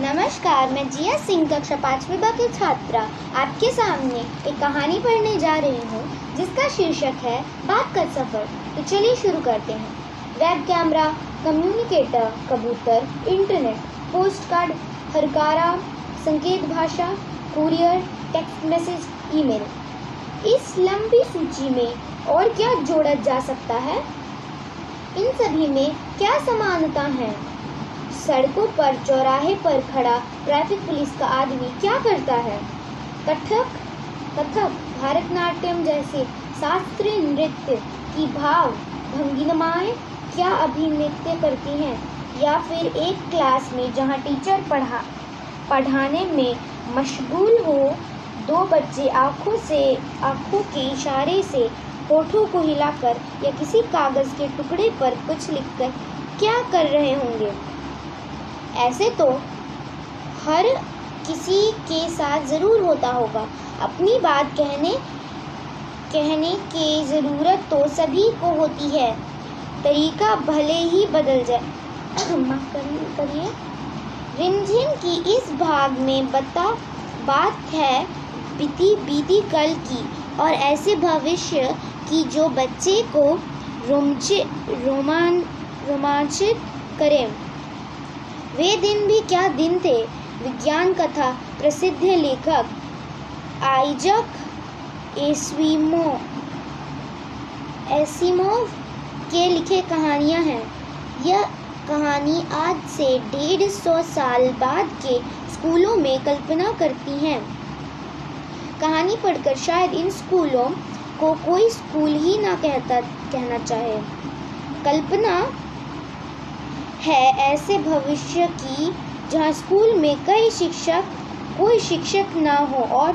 नमस्कार, मैं जिया सिंह, कक्षा पाँचवीं बा की छात्रा। आपके सामने एक कहानी पढ़ने जा रही हूँ, जिसका शीर्षक है बात का सफ़र। तो चलिए शुरू करते हैं। वेब कैमरा, कम्युनिकेटर, कबूतर, इंटरनेट पोस्ट कार्ड हरकारा, संकेत भाषा, कुरियर, टेक्स्ट मैसेज, ईमेल। इस लंबी सूची में और क्या जोड़ा जा सकता है? इन सभी में क्या समानता है? सड़कों पर, चौराहे पर खड़ा ट्रैफ़िक पुलिस का आदमी क्या करता है? कथक कथक, भारतनाट्यम जैसे शास्त्रीय नृत्य की भाव भंगिमाएँ क्या अभिनृत्य करती हैं? या फिर एक क्लास में जहाँ टीचर पढ़ा, पढ़ाने में मशगूल हो, दो बच्चे आँखों से, आँखों के इशारे से होठों को हिलाकर या किसी कागज़ के टुकड़े पर कुछ लिखकर क्या कर रहे होंगे? ऐसे तो हर किसी के साथ ज़रूर होता होगा। अपनी बात कहने कहने की ज़रूरत तो सभी को होती है। तरीका भले ही बदल जाए। करिए रिमझिम की इस भाग में बता, बात है बीती बीती कल की और ऐसे भविष्य की जो बच्चे को रोमांचित करें। वे दिन भी क्या दिन थे? विज्ञान कथा, प्रसिद्ध लेखक, आइजक एस्वीमो एसिमोव के लिखे कहानियाँ हैं। यह कहानी आज से डेढ़ सौ साल बाद के स्कूलों में कल्पना करती हैं। कहानी पढ़कर शायद इन स्कूलों को कोई स्कूल ही ना कहता, कहना चाहे। कल्पना है ऐसे भविष्य की, जहाँ स्कूल में कई शिक्षक, कोई शिक्षक ना हो और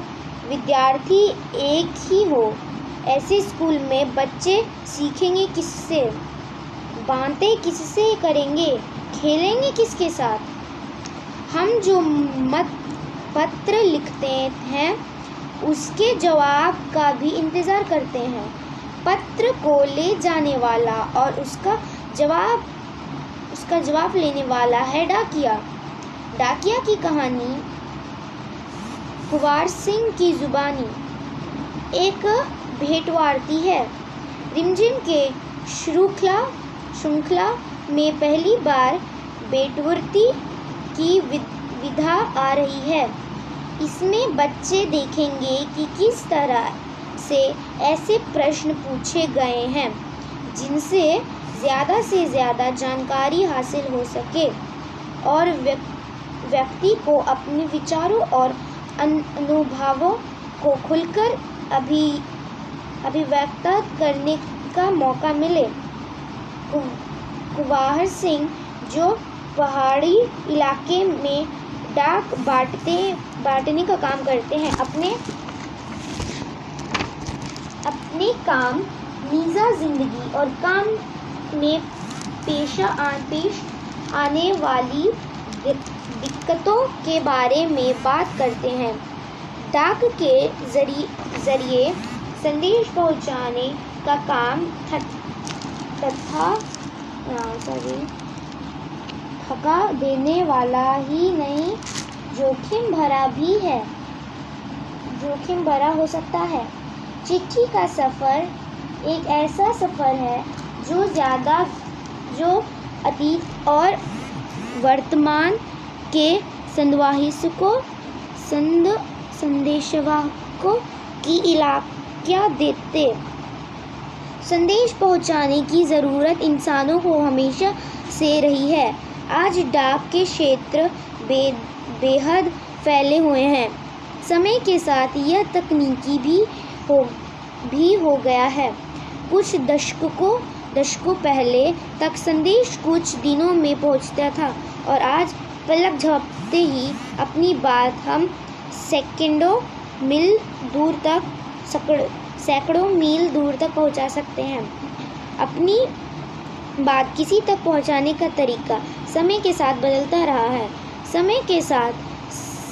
विद्यार्थी एक ही हो। ऐसे स्कूल में बच्चे सीखेंगे किससे? बातें किससे करेंगे? खेलेंगे किसके साथ? हम जो मत, पत्र लिखते हैं, उसके जवाब का भी इंतज़ार करते हैं। पत्र को ले जाने वाला और उसका जवाब उसका जवाब लेने वाला है डाकिया। डाकिया की कहानी कुवार सिंह की जुबानी एक भेंटवारती है। रिमझिम के श्रृंखला श्रृंखला में पहली बार बेटवर्ती की विधा आ रही है। इसमें बच्चे देखेंगे कि किस तरह से ऐसे प्रश्न पूछे गए हैं, जिनसे ज़्यादा से ज़्यादा जानकारी हासिल हो सके और व्यक्ति को अपने विचारों और अनुभवों को खुलकर अभी, अभिव्यक्त करने का मौका मिले। कुवाहर सिंह, जो पहाड़ी इलाके में डाक बांटते, बांटने का काम करते हैं, अपने अपने काम, मीज़ा ज़िंदगी और काम में पेशा पेश आने वाली दिक्कतों के बारे में बात करते हैं। डाक के ज़रिए संदेश पहुँचाने का काम तथा सॉरी थका देने वाला ही नहीं, जोखिम भरा भी है। जोखिम भरा हो सकता है। चिट्ठी का सफ़र एक ऐसा सफ़र है जो ज़्यादा, जो अतीत और वर्तमान के संदवाहिसकों संद संदेशवाहकों की इलाकिया देते। संदेश पहुँचाने की ज़रूरत इंसानों को हमेशा से रही है। आज डाक के क्षेत्र बे, बेहद फैले हुए हैं। समय के साथ यह तकनीकी भी हो भी हो गया है। कुछ दशकों दशकों पहले तक संदेश कुछ दिनों में पहुँचता था और आज पलक झपकते ही अपनी बात हम सेकंडों मील दूर तक, सैकड़ों मील दूर तक पहुँचा सकते हैं। अपनी बात किसी तक पहुँचाने का तरीका समय के साथ बदलता रहा है। समय के साथ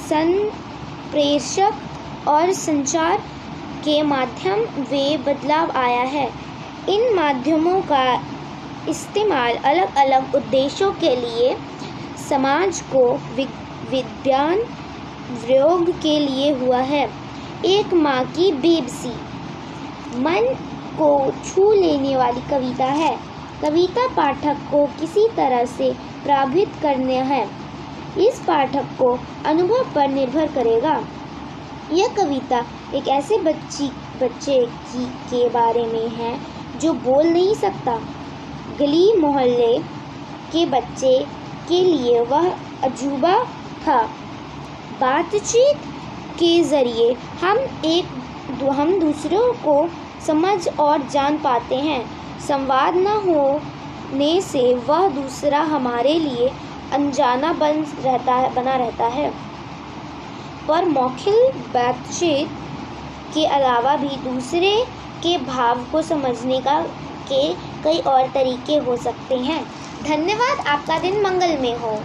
संप्रेषक और संचार के माध्यम वे बदलाव आया है। इन माध्यमों का इस्तेमाल अलग अलग उद्देश्यों के लिए समाज को विज्ञान प्रयोग के लिए हुआ है। एक माँ की बेबसी। मन को छू लेने वाली कविता है। कविता पाठक को किसी तरह से प्रभावित करने है। इस पाठक को अनुभव पर निर्भर करेगा। यह कविता एक ऐसे बच्ची, बच्चे की, के बारे में है जो बोल नहीं सकता। गली मोहल्ले के बच्चे के लिए वह अजूबा था। बातचीत के ज़रिए हम एक हम दूसरों को समझ और जान पाते हैं। संवाद न होने से वह दूसरा हमारे लिए अनजाना बन रहता है, बना रहता है। पर मौखिक बातचीत के अलावा भी दूसरे के भाव को समझने का के कई और तरीके हो सकते हैं। धन्यवाद, आपका दिन मंगलमय हो।